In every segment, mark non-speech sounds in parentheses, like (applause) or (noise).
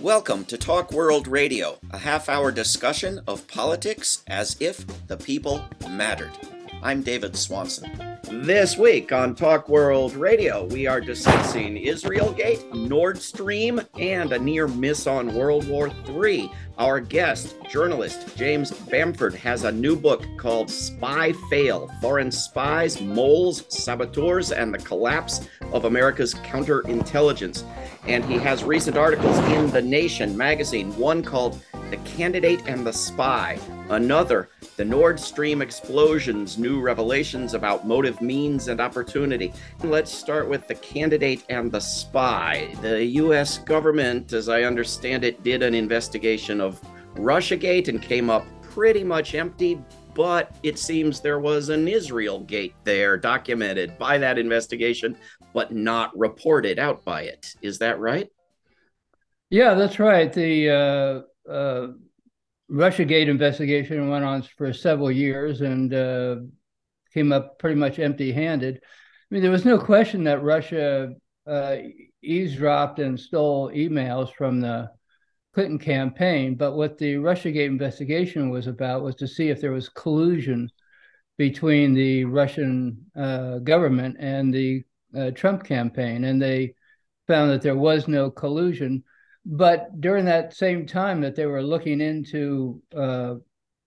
Welcome to Talk World Radio, a half hour discussion of politics as if the people mattered. I'm David Swanson. This week on Talk World Radio, we are discussing Israel Gate, Nord Stream, and a near miss on World War III. Our guest, journalist James Bamford, has a new book called Spy Fail Foreign Spies, Moles, Saboteurs, and the Collapse of America's Counterintelligence. And he has recent articles in The Nation magazine, one called The Candidate and the Spy, another, The Nord Stream Explosions New Revelations About Motive, Means, and Opportunity. Let's start with The Candidate and the Spy. The U.S. government, as I understand it, did an investigation of Russiagate and came up pretty much empty, but it seems there was an Israel gate there documented by that investigation, but not reported out by it. Is that right? Yeah, that's right. The uh, uh, Russiagate investigation went on for several years and uh, came up pretty much empty handed. I mean, there was no question that Russia uh, eavesdropped and stole emails from the Clinton campaign. But what the Russiagate investigation was about was to see if there was collusion between the Russian uh, government and the uh, Trump campaign. And they found that there was no collusion. But during that same time that they were looking into uh,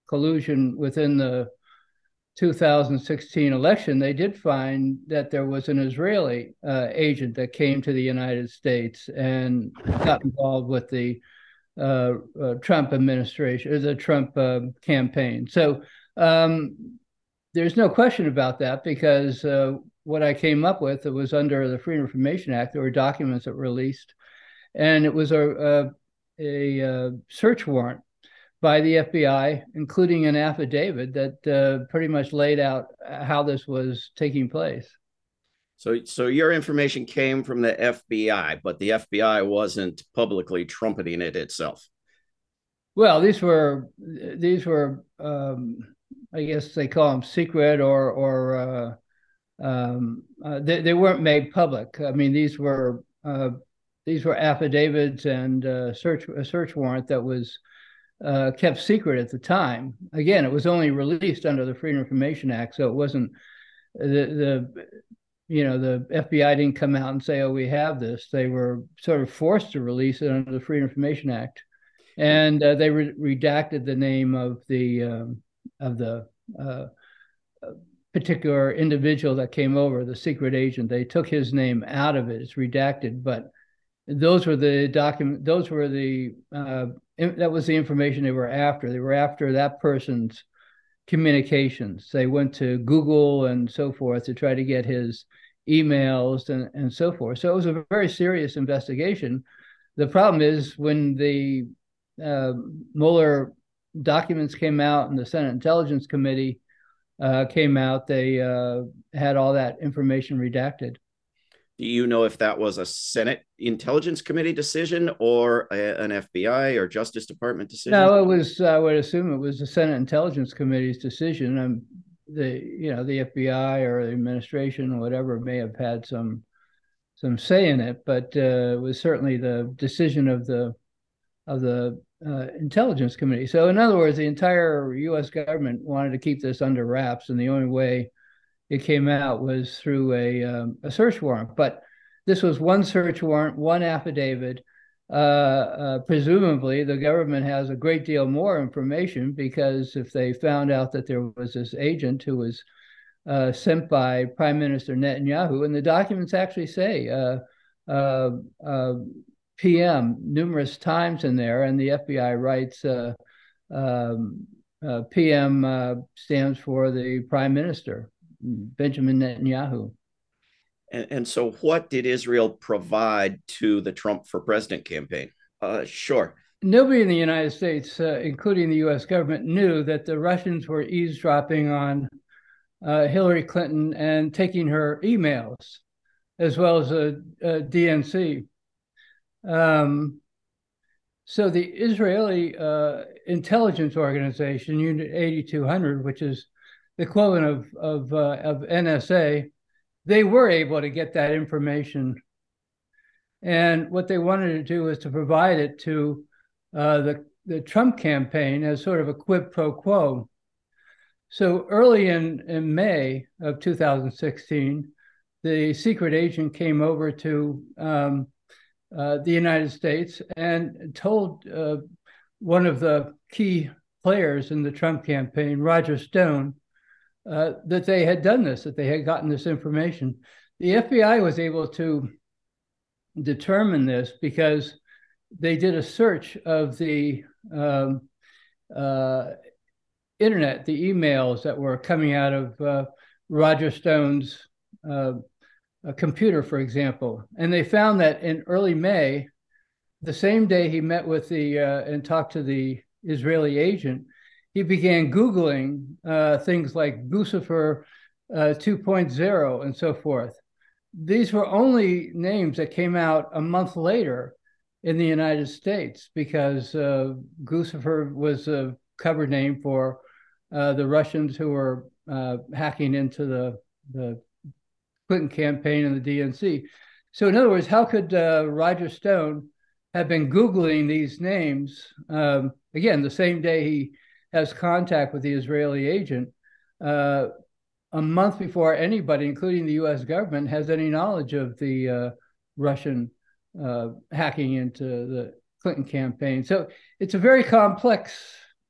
collusion within the 2016 election, they did find that there was an Israeli uh, agent that came to the United States and got involved with the uh, uh, Trump administration or the Trump uh, campaign. So um, there's no question about that because uh, what I came up with it was under the Freedom of Information Act. There were documents that were released, and it was a, a, a search warrant by the FBI, including an affidavit that uh, pretty much laid out how this was taking place. So, so your information came from the FBI, but the FBI wasn't publicly trumpeting it itself. Well, these were these were, um, I guess they call them secret or or uh, um, uh, they they weren't made public. I mean, these were uh, these were affidavits and uh, search a search warrant that was uh, kept secret at the time. Again, it was only released under the Freedom Information Act, so it wasn't the the you know, the FBI didn't come out and say, "Oh, we have this." They were sort of forced to release it under the Freedom Information Act, and uh, they re- redacted the name of the um, of the uh, particular individual that came over, the secret agent. They took his name out of it; it's redacted. But those were the document. Those were the uh, in, that was the information they were after. They were after that person's communications. They went to Google and so forth to try to get his emails and, and so forth. So it was a very serious investigation. The problem is when the uh, Mueller documents came out and the Senate Intelligence Committee uh, came out, they uh, had all that information redacted. Do you know if that was a Senate Intelligence Committee decision or a, an FBI or Justice Department decision? No, it was. I would assume it was the Senate Intelligence Committee's decision. Um, the you know the FBI or the administration or whatever may have had some some say in it, but uh, it was certainly the decision of the of the uh, Intelligence Committee. So, in other words, the entire U.S. government wanted to keep this under wraps, and the only way it came out was through a, um, a search warrant. But this was one search warrant, one affidavit. Uh, uh, presumably, the government has a great deal more information because if they found out that there was this agent who was uh, sent by Prime Minister Netanyahu, and the documents actually say uh, uh, uh, PM numerous times in there, and the FBI writes um, PM stands for the Prime Minister. Benjamin Netanyahu. And, and, so, what did Israel provide to the Trump for President campaign? Uh, sure. Nobody in the United States, uh, including the U.S. government, knew that the Russians were eavesdropping on uh, Hillary Clinton and taking her emails, as well as a, a DNC. Um, so the Israeli uh, intelligence organization, Unit 8200, which is the equivalent of of, uh, of NSA, they were able to get that information. And what they wanted to do was to provide it to uh, the, the Trump campaign as sort of a quid pro quo. So early in, in May of 2016, the secret agent came over to um, uh, the United States and told uh, one of the key players in the Trump campaign, Roger Stone, uh, that they had done this, that they had gotten this information. The FBI was able to determine this because they did a search of the um, uh, internet, the emails that were coming out of uh, Roger Stone's uh, computer, for example, and they found that in early May, the same day he met with the uh, and talked to the Israeli agent, he began Googling uh, things like Guccifer uh, 2.0 and so forth. These were only names that came out a month later in the United States because uh, Guccifer was a cover name for uh, the Russians who were uh, hacking into the, the Clinton campaign and the DNC. So, in other words, how could uh, Roger Stone have been Googling these names? Um, again, the same day he has contact with the Israeli agent uh, a month before anybody, including the U.S. government, has any knowledge of the uh, Russian uh, hacking into the Clinton campaign. So it's a very complex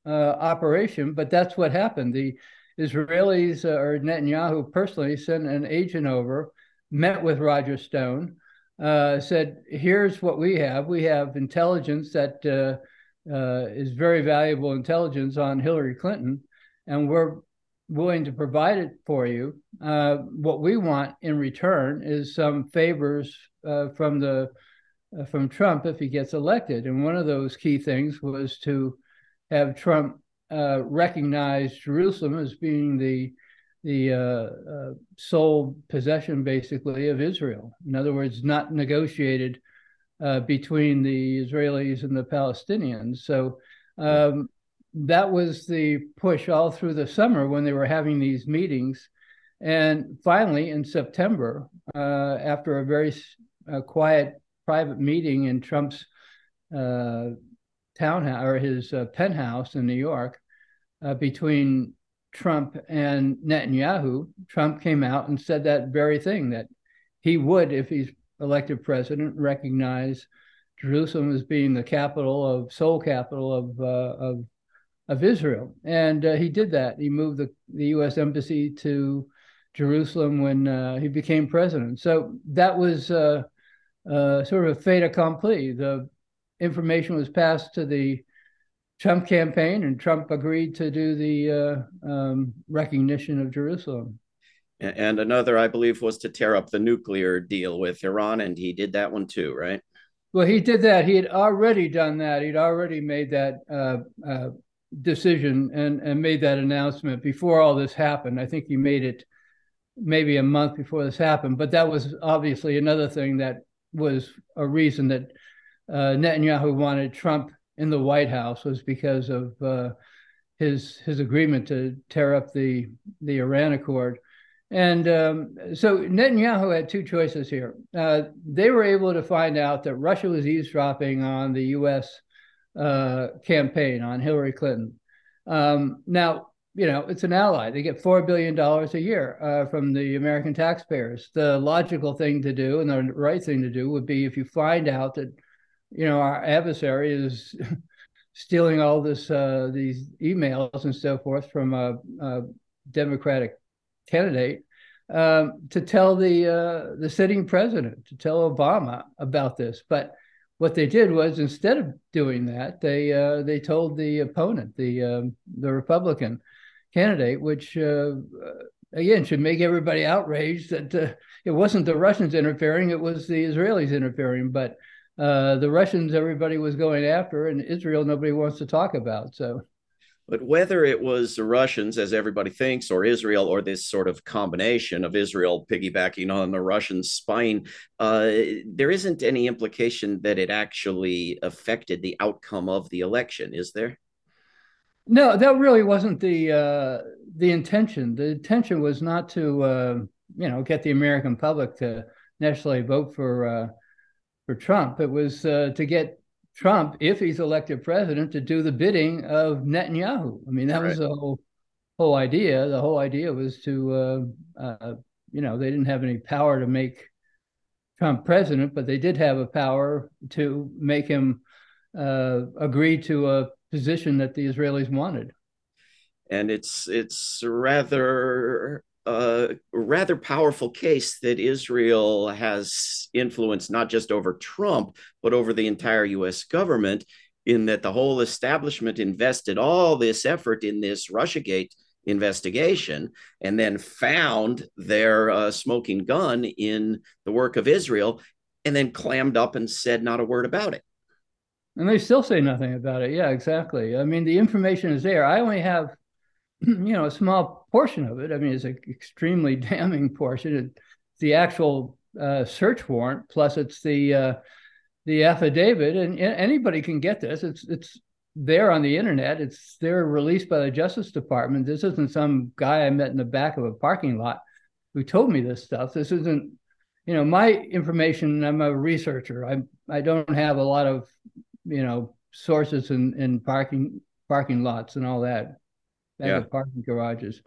uh, operation, but that's what happened. The Israelis uh, or Netanyahu personally sent an agent over, met with Roger Stone, uh, said, "Here's what we have. We have intelligence that." Uh, is very valuable intelligence on Hillary Clinton, and we're willing to provide it for you. Uh, what we want in return is some favors uh, from the uh, from Trump if he gets elected. And one of those key things was to have Trump uh, recognize Jerusalem as being the the uh, sole possession, basically, of Israel. In other words, not negotiated uh, between the Israelis and the Palestinians. So um, that was the push all through the summer when they were having these meetings. And finally, in September, uh, after a very uh, quiet private meeting in Trump's uh, townhouse or his uh, penthouse in New York, uh, between Trump and Netanyahu, Trump came out and said that very thing that he would, if he's elected president recognize Jerusalem as being the capital of sole capital of uh, of of Israel, and uh, he did that. He moved the the U.S. embassy to Jerusalem when uh, he became president. So that was uh, uh, sort of a fait accompli. The information was passed to the Trump campaign, and Trump agreed to do the uh, um, recognition of Jerusalem and another i believe was to tear up the nuclear deal with iran and he did that one too right? Well he did that. He had already done that. He'd already made that uh, uh, decision and, and made that announcement before all this happened. I think he made it maybe a month before this happened but that was obviously another thing that was a reason that uh, netanyahu wanted trump in the white house was because of uh, his his agreement to tear up the the iran accord and um, so Netanyahu had two choices here. Uh, they were able to find out that Russia was eavesdropping on the U.S. Uh, campaign on Hillary Clinton. Um, now, you know, it's an ally. They get $4 billion a year uh, from the American taxpayers. The logical thing to do and the right thing to do would be if you find out that, you know, our adversary is (laughs) stealing all this, uh, these emails and so forth from a, a Democratic candidate um, to tell the uh, the sitting president, to tell Obama about this. But what they did was instead of doing that, they uh, they told the opponent, the um, the Republican candidate, which uh, again should make everybody outraged that uh, it wasn't the Russians interfering, it was the Israelis interfering. But uh, the Russians, everybody was going after, and Israel, nobody wants to talk about. So. But whether it was the Russians, as everybody thinks, or Israel, or this sort of combination of Israel piggybacking on the Russian spine, uh, there isn't any implication that it actually affected the outcome of the election, is there? No, that really wasn't the uh, the intention. The intention was not to, uh, you know, get the American public to necessarily vote for uh, for Trump. It was uh, to get Trump, if he's elected president, to do the bidding of Netanyahu. I mean, that right. was the whole whole idea. The whole idea was to, uh, uh, you know, they didn't have any power to make Trump president, but they did have a power to make him uh, agree to a position that the Israelis wanted. And it's it's rather a rather powerful case that Israel has influence not just over Trump, but over the entire US government, in that the whole establishment invested all this effort in this Russiagate investigation and then found their uh, smoking gun in the work of Israel and then clammed up and said not a word about it. And they still say nothing about it. Yeah, exactly. I mean, the information is there. I only have, (clears throat) you know, a small portion of it. I mean, it's an extremely (laughs) damning portion. It's the actual uh, search warrant, plus it's the uh, the affidavit, and anybody can get this. It's it's there on the internet. It's there released by the Justice Department. This isn't some guy I met in the back of a parking lot who told me this stuff. This isn't, you know, my information. I'm a researcher. I I don't have a lot of, you know, sources in in parking parking lots and all that, yeah. parking garages.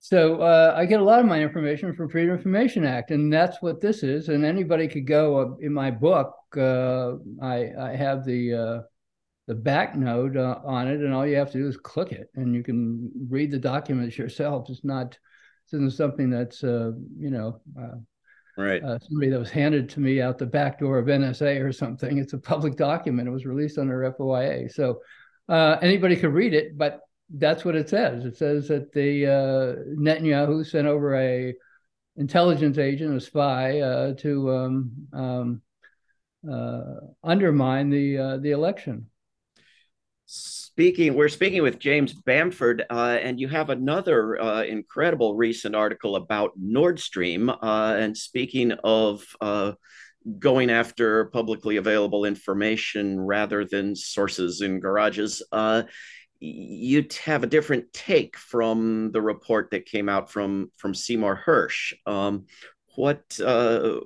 So uh, I get a lot of my information from Freedom Information Act, and that's what this is. And anybody could go uh, in my book. Uh, I I have the uh, the back note uh, on it, and all you have to do is click it, and you can read the documents yourself. It's not, this isn't something that's, uh, you know, right. Uh, somebody that was handed to me out the back door of NSA or something. It's a public document. It was released under FOIA, so uh, anybody could read it. But that's what it says. It says that the uh, Netanyahu sent over a intelligence agent, a spy, to um, um, undermine the the election speaking we're speaking with james bamford uh, and you have another uh, incredible recent article about nord stream uh, and speaking of uh, going after publicly available information rather than sources in garages uh, you have a different take from the report that came out from from seymour Hersh. um, what uh,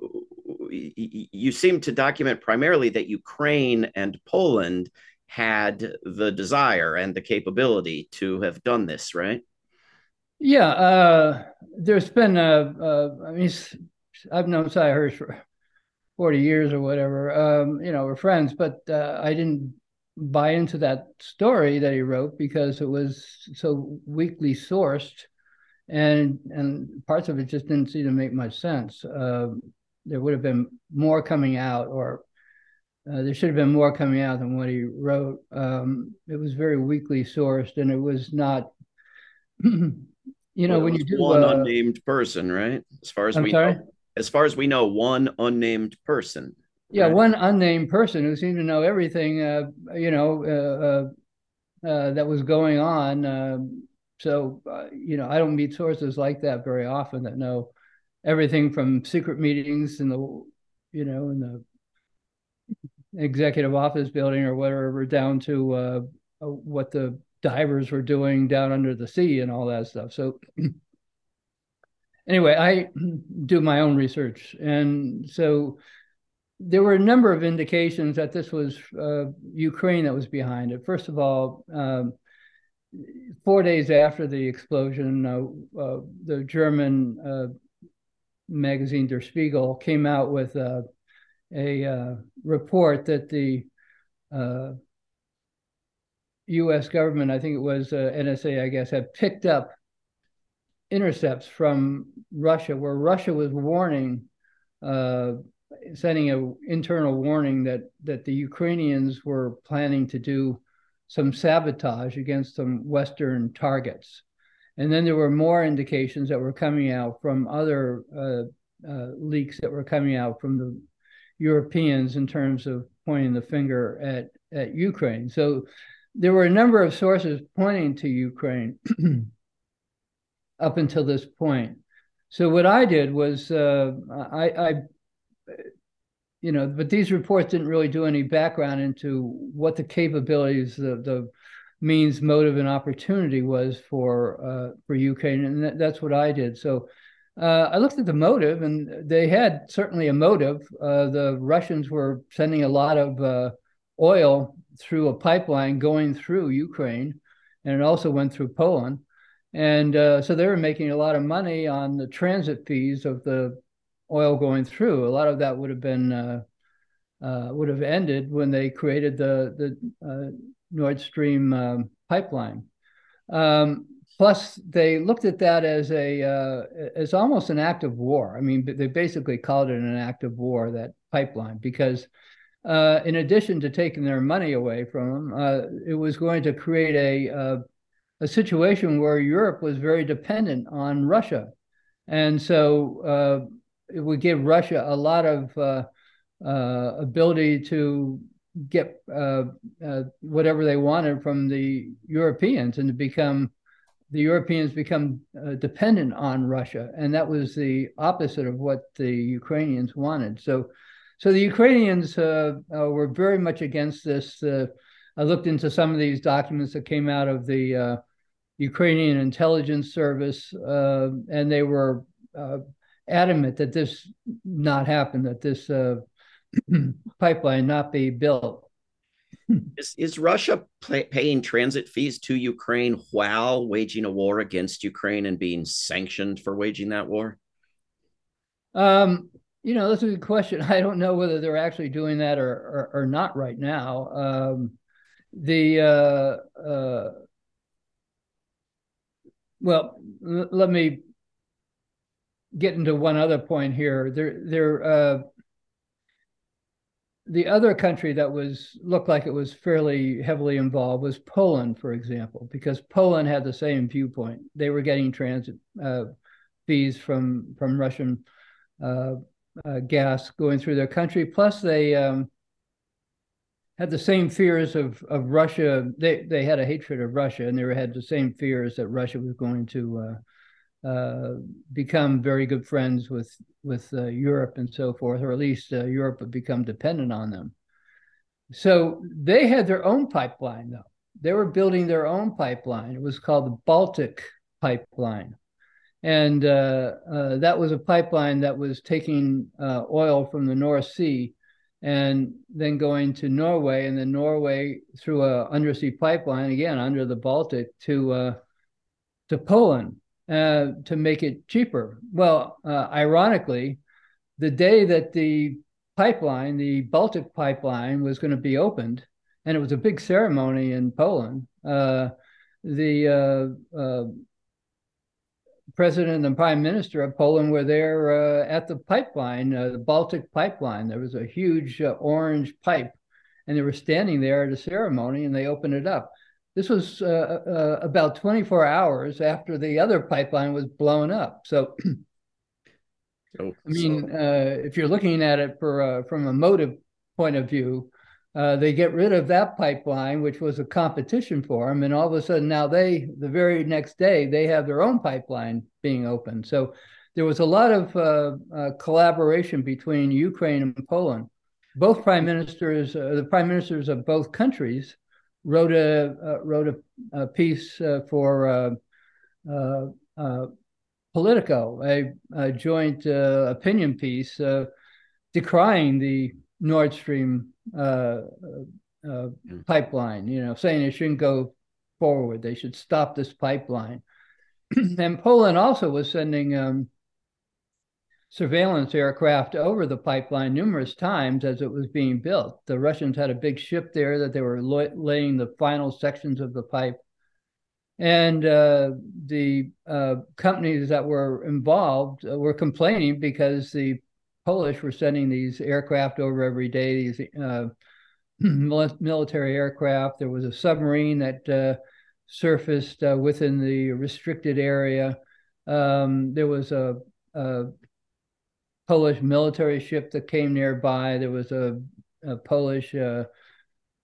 you seem to document primarily that ukraine and poland had the desire and the capability to have done this, right? Yeah, uh, there's been a, a, I mean, I've known Sy Hersh for 40 years or whatever. Um, you know, we're friends, but uh, I didn't buy into that story that he wrote because it was so weakly sourced, and and parts of it just didn't seem to make much sense. Uh, there would have been more coming out, or uh, there should have been more coming out than what he wrote. Um, it was very weakly sourced, and it was not. (clears throat) you know, well, when you do one uh, unnamed person, right? As far as I'm we sorry? know, as far as we know, one unnamed person. Yeah, right? one unnamed person who seemed to know everything. Uh, you know, uh, uh, that was going on. Um, so, you know, I don't meet sources like that very often that know everything from secret meetings in the, you know, in the executive office building or whatever down to uh, uh, what the divers were doing down under the sea and all that stuff. So (clears throat) anyway, I (clears throat) do my own research, and so there were a number of indications that this was uh, Ukraine that was behind it. First of all. Um, four days after the explosion, uh, uh, the German uh, magazine Der Spiegel came out with a uh, report that the uh, U.S. government, I think it was uh, NSA, I guess, had picked up intercepts from Russia, where Russia was warning, uh, sending an internal warning that that the Ukrainians were planning to do some sabotage against some Western targets. And then there were more indications that were coming out from other uh, uh, leaks that were coming out from the Europeans in terms of pointing the finger at, at Ukraine. So there were a number of sources pointing to Ukraine (clears throat) up until this point. So what I did was uh, I, I, you know, but these reports didn't really do any background into what the capabilities, the, the means, motive, and opportunity was for uh, for Ukraine, and that, that's what I did. So uh, I looked at the motive, and they had certainly a motive. Uh, the Russians were sending a lot of uh, oil through a pipeline going through Ukraine, and it also went through Poland. And uh, so they were making a lot of money on the transit fees of the oil going through. A lot of that would have been uh, uh, would have ended when they created the the Nord Stream um, pipeline. Um, Plus, they looked at that as a uh, as almost an act of war. I mean, they basically called it an act of war that pipeline because, uh, in addition to taking their money away from them, uh, it was going to create a uh, a situation where Europe was very dependent on Russia, and so uh, it would give Russia a lot of uh, ability to get whatever they wanted from the Europeans and to become the Europeans become uh, dependent on Russia, and that was the opposite of what the Ukrainians wanted. So, so the Ukrainians uh, uh, were very much against this. Uh, I looked into some of these documents that came out of the uh, Ukrainian intelligence service, uh, and they were adamant that this not happen, that this (clears throat) pipeline not be built. (clears throat) is, is Russia pay, paying transit fees to Ukraine while waging a war against Ukraine and being sanctioned for waging that war? Um, you know, that's a good question. (laughs) I don't know whether they're actually doing that or or, or not right now. Um, the uh, uh, well, l- let me get into one other point here. There, there. Uh, the other country that was looked like it was fairly heavily involved was Poland, for example, because Poland had the same viewpoint. They were getting transit uh, fees from from Russian uh, uh, gas going through their country. Plus, they um, had the same fears of of Russia. They they had a hatred of Russia, and they had the same fears that Russia was going to uh, become very good friends with with uh, Europe and so forth, or at least uh, Europe would become dependent on them. So they had their own pipeline, though. They were building their own pipeline. It was called the Baltic Pipeline, and uh, uh, that was a pipeline that was taking oil from the North Sea and then going to Norway, and then Norway through a undersea pipeline again under the Baltic to to Poland uh, to make it cheaper. Well, uh, ironically, the day that the pipeline, the Baltic pipeline, was going to be opened, and it was a big ceremony in Poland, uh, the uh, uh, president and prime minister of Poland were there uh, at the pipeline, the Baltic pipeline. There was a huge orange pipe, and they were standing there at a ceremony, and they opened it up. This was uh, uh, about 24 hours after the other pipeline was blown up. So, (clears throat) oh, I mean, so. Uh, if you're looking at it for uh, from a motive point of view, uh, they get rid of that pipeline, which was a competition for them, and all of a sudden now they, the very next day, they have their own pipeline being opened. So there was a lot of uh, collaboration between Ukraine and Poland. Both prime ministers, the prime ministers of both countries wrote a uh, wrote a, a piece uh, for uh, uh, uh, Politico, a, a joint opinion piece decrying the Nord Stream mm. pipeline. You know, saying it shouldn't go forward; they should stop this pipeline. (clears throat) and Poland also was sending um, surveillance aircraft over the pipeline numerous times as it was being built. The Russians had a big ship there that they were laying the final sections of the pipe. And uh, the uh, companies that were involved uh, were complaining because the Polish were sending these aircraft over every day, these uh, (clears throat) military aircraft. There was a submarine that uh, surfaced uh, within the restricted area. Um, there was a, a Polish military ship that came nearby. There was a, a Polish uh,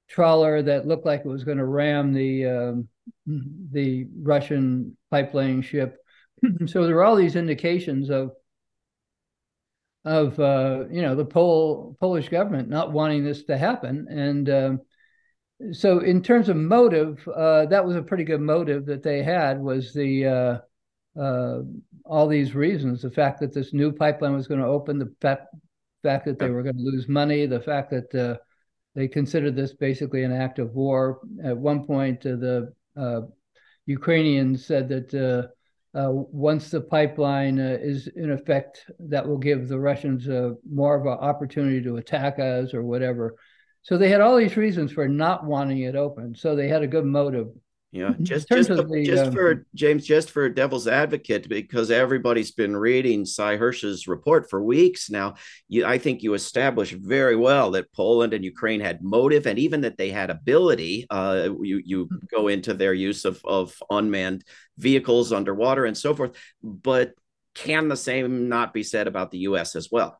trawler that looked like it was going to ram the um, the Russian pipeline ship. (clears throat) so there were all these indications of of uh, you know the Pol- Polish government not wanting this to happen, and um, so in terms of motive, uh, that was a pretty good motive that they had was the uh, all these reasons. The fact that this new pipeline was going to open, the fact, fact that they were going to lose money, the fact that uh, they considered this basically an act of war. At one point, uh, the uh, Ukrainians said that uh, uh, once the pipeline uh, is in effect, that will give the Russians uh, more of an opportunity to attack us or whatever. So they had all these reasons for not wanting it open. So they had a good motive. Yeah, just just, the, just um, for James, just for devil's advocate, because everybody's been reading Sy Hersh's report for weeks now. You, I think you established very well that Poland and Ukraine had motive, and even that they had ability. Uh, you you go into their use of of unmanned vehicles underwater and so forth. But can the same not be said about the U.S. as well?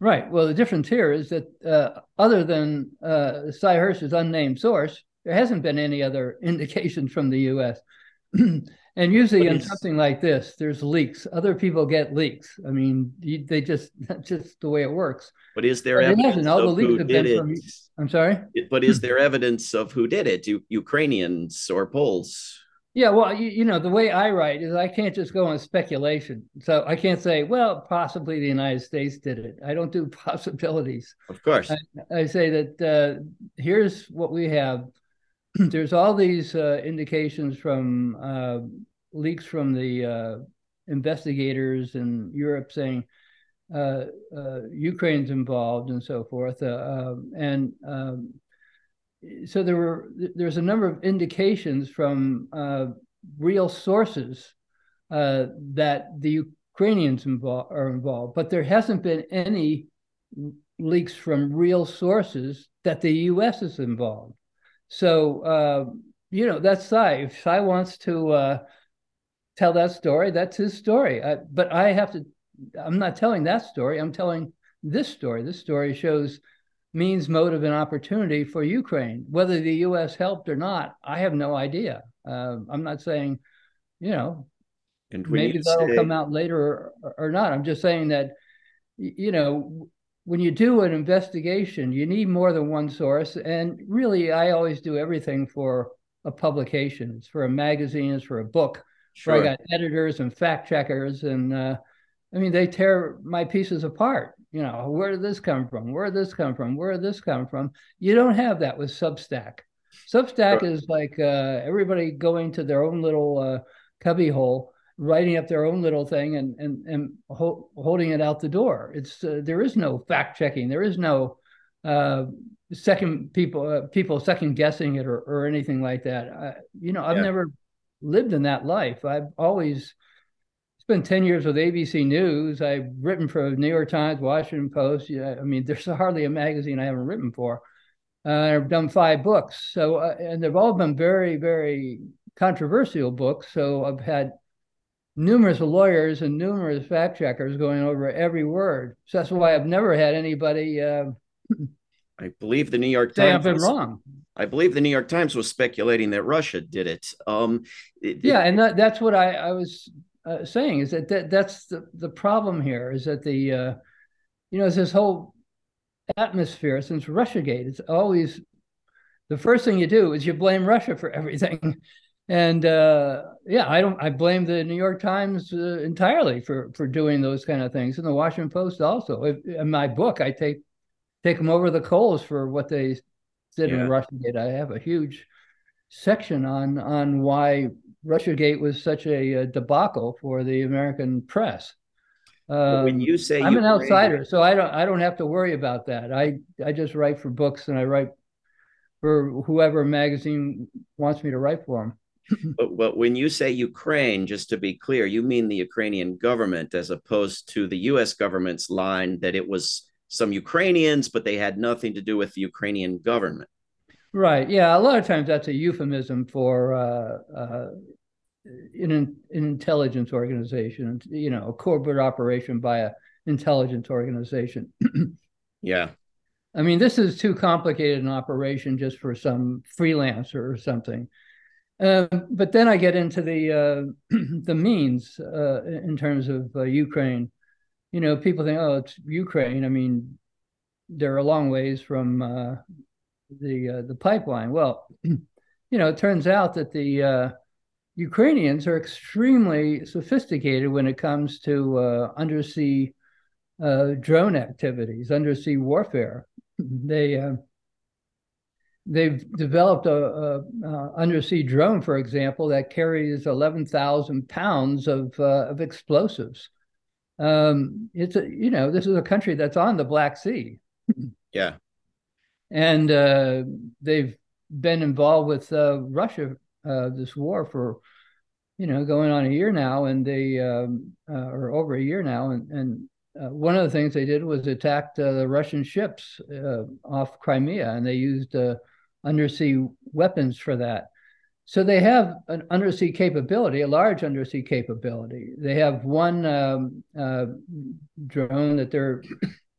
Right. Well, the difference here is that uh, other than uh, Sy Hersh's unnamed source there hasn't been any other (laughs) indication from the U.S. (clears throat) and usually in something like this, there's leaks. Other people get leaks. I mean, they just (laughs) that's just the way it works. But is there but evidence all the leaks have been from? I'm sorry. But is there evidence of who did it? Ukrainians or Poles? Yeah, well, you, you, know, the way I write is I can't just go on speculation. So I can't say, well, possibly the United States did it. I don't do (laughs) possibilities. Of course. I, I say that uh, here's what we have. There's all these uh, indications from uh, leaks from the uh, investigators in Europe saying uh, uh, Ukraine's involved and so forth. Uh, um, and um, so there were there's a number of indications from real sources that the Ukrainians involved, are involved, but there hasn't been any leaks from real sources that the U.S. is involved. So uh, you know that's Sy. If Sy wants to uh, tell that story, that's his story. I, but I have to. I'm not telling that story. I'm telling this story. This story shows means, motive, and opportunity for Ukraine. Whether the U.S. helped or not, I have no idea. Uh, I'm not saying, you know, maybe that'll say... come out later or, or not. I'm just saying that, you know, when you do an investigation, you need more than one source. And really, I always do everything for a publication. It's for a magazine, it's for a book. Sure. I got editors and fact checkers, and uh, I mean, they tear my pieces apart. You know, where did this come from? Where did this come from? Where did this come from? You don't have that with Substack. Substack sure. is like uh, everybody going to their own little uh, cubby hole writing up their own little thing and and and ho- holding it out the door. It's uh, there is no fact checking. There is no uh, second people uh, people second guessing it or, or anything like that. I, you know, I've yeah. never lived in that life. I've always spent 10 years with ABC News. I've written for New York Times, Washington Post. Yeah, I mean, (laughs) there's hardly a magazine I haven't written for. Uh, I've done five books. So, uh, and they've all been very, very controversial books. So I've had numerous lawyers and numerous fact checkers going over every word. So that's why I've never had anybody. Uh, I believe the New York Times. I've been was, wrong. I believe the New York Times was speculating that Russia did it. Um, it yeah, and that, that's what I, I was uh, saying is that, that that's the, the problem here is that the, uh, you know, it's this whole atmosphere since Russiagate. It's always the first thing you do is you blame Russia for everything. (laughs) and uh, yeah, I don't. I blame the New York Times uh, entirely for for doing those kind of things, and the Washington Post also. If, in my book, I take take them over the coals for what they did yeah. in Russiagate. I have a huge section on on why Russiagate was such a, a debacle for the American press. Um, when you say I'm an outsider, so I don't I don't have to worry about that. I I just write for books and I write for whoever magazine wants me to write for them (laughs) but, but when you say Ukraine, just to be clear, you mean the Ukrainian government as opposed to the US government's line that it was some Ukrainians, but they had nothing to do with the Ukrainian government. Right. Yeah. A lot of times that's a euphemism for uh, uh, an, an intelligence organization, you know, a corporate operation by an intelligence organization. (clears throat) yeah. I mean, this is too complicated an operation just for some freelancer or something. Uh, but then I get into the uh, (clears throat) the means uh, in terms of uh, Ukraine. You know, people think, oh, it's Ukraine. I mean, they're a long ways from uh, the the pipeline. Well, (clears throat) you know, it turns out that the Ukrainians are extremely sophisticated when it comes to uh, undersea uh, drone activities, undersea warfare. They uh, they've developed a, a, a, undersea drone, for example, that carries eleven thousand pounds of uh, of explosives. Um, it's a you know this is a country that's on the Black Sea. yeah, and uh, they've been involved with uh, Russia uh, this war for you know going on a year now, and they um, uh, or over a year now, and and uh, one of the things they did was attacked uh, the Russian ships uh, off Crimea, and they used uh, undersea weapons for that. So they have an undersea capability, a large undersea capability. They have one um, uh, drone that they're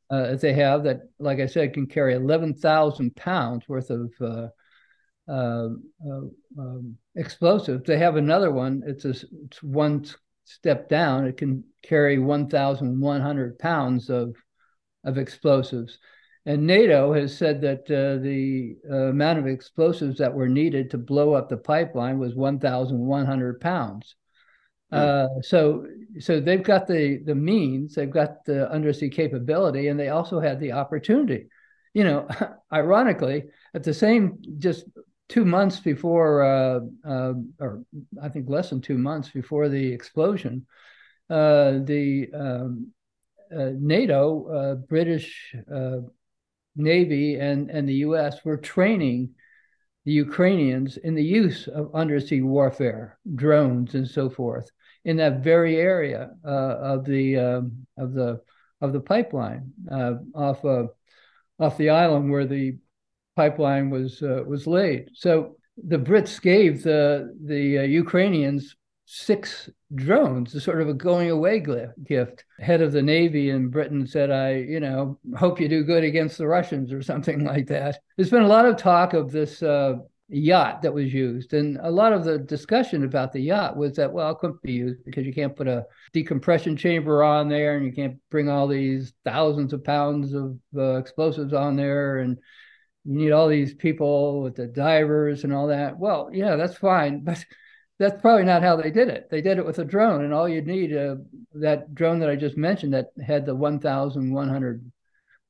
uh, they have that, like I said, can carry eleven thousand pounds worth of um, explosives. They have another one. It's a it's one step down, it can carry 1,100 pounds of, of explosives. And NATO has said that uh, the uh, amount of explosives that were needed to blow up the pipeline was 1,100 pounds. Hmm. Uh, so, so they've got the the means, they've got the undersea capability, and they also had the opportunity. You know, (laughs) ironically, at the same just two months before, uh, uh, or I think less than two months before the explosion, uh, the um, uh, NATO, uh, British uh, Navy, and, and the US were training the Ukrainians in the use of undersea warfare, drones, and so forth, in that very area of the um, of the of the pipeline off off the island where the pipeline was uh, was laid. So the Brits gave the the uh, Ukrainians six drones, sort of a going away gift. Head of the Navy in Britain said, "I, you know, hope you do good against the Russians or (laughs) something like that." There's been a lot of talk of this. Uh, yacht that was used. And a lot of the discussion about the yacht was that, well, it couldn't be used because you can't put a decompression chamber on there and you can't bring all these thousands of pounds of uh, explosives on there. And you need all these people with the divers and all that. Well, yeah, that's fine, (laughs) but that's probably not how they did it. They did it with a drone, and all you'd need uh, that drone that I just mentioned that had the 1,100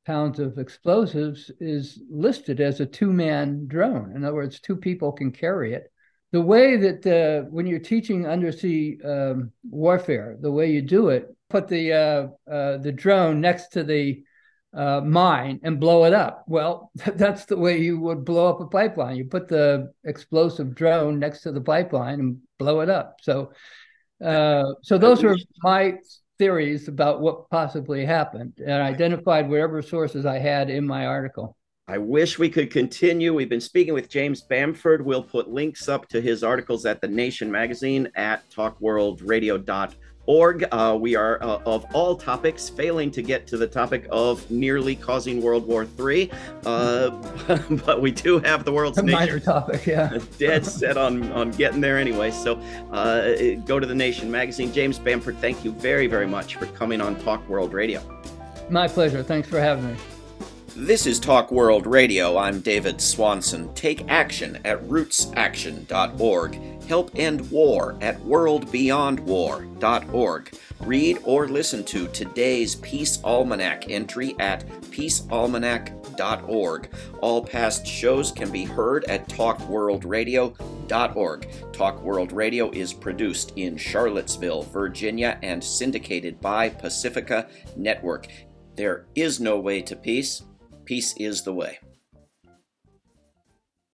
pounds of explosives is listed as a two-man drone. In other words, two people can carry it. The way that uh, when you're teaching undersea um, warfare, the way you do it, put the uh, uh the drone next to the uh, mine and blow it up. Well, (laughs) that's the way you would blow up a pipeline. You put the explosive drone next to the pipeline and blow it up. So, uh, so those were my theories about what possibly happened, and I identified whatever sources I had in my article. I wish we could continue. We've been speaking with James Bamford. We'll put links up to his articles at the Nation magazine at talkworldradio.org org. Uh, we are, uh, of all topics, failing to get to the topic of nearly causing World War III. Uh, (laughs) but we do have the world's a minor topic, yeah. dead set on, on getting there anyway. So uh, go to the Nation magazine. James Bamford, thank you very, very much for coming on Talk World Radio. My pleasure. Thanks for having me. This is Talk World Radio. I'm David Swanson. Take action at rootsaction.org. Help end war at worldbeyondwar.org. Read or listen to today's Peace Almanac entry at peacealmanac.org. All past shows can be heard at talkworldradio.org. Talk World Radio is produced in Charlottesville, Virginia, and syndicated by Pacifica Network. There is no way to peace Peace is the way.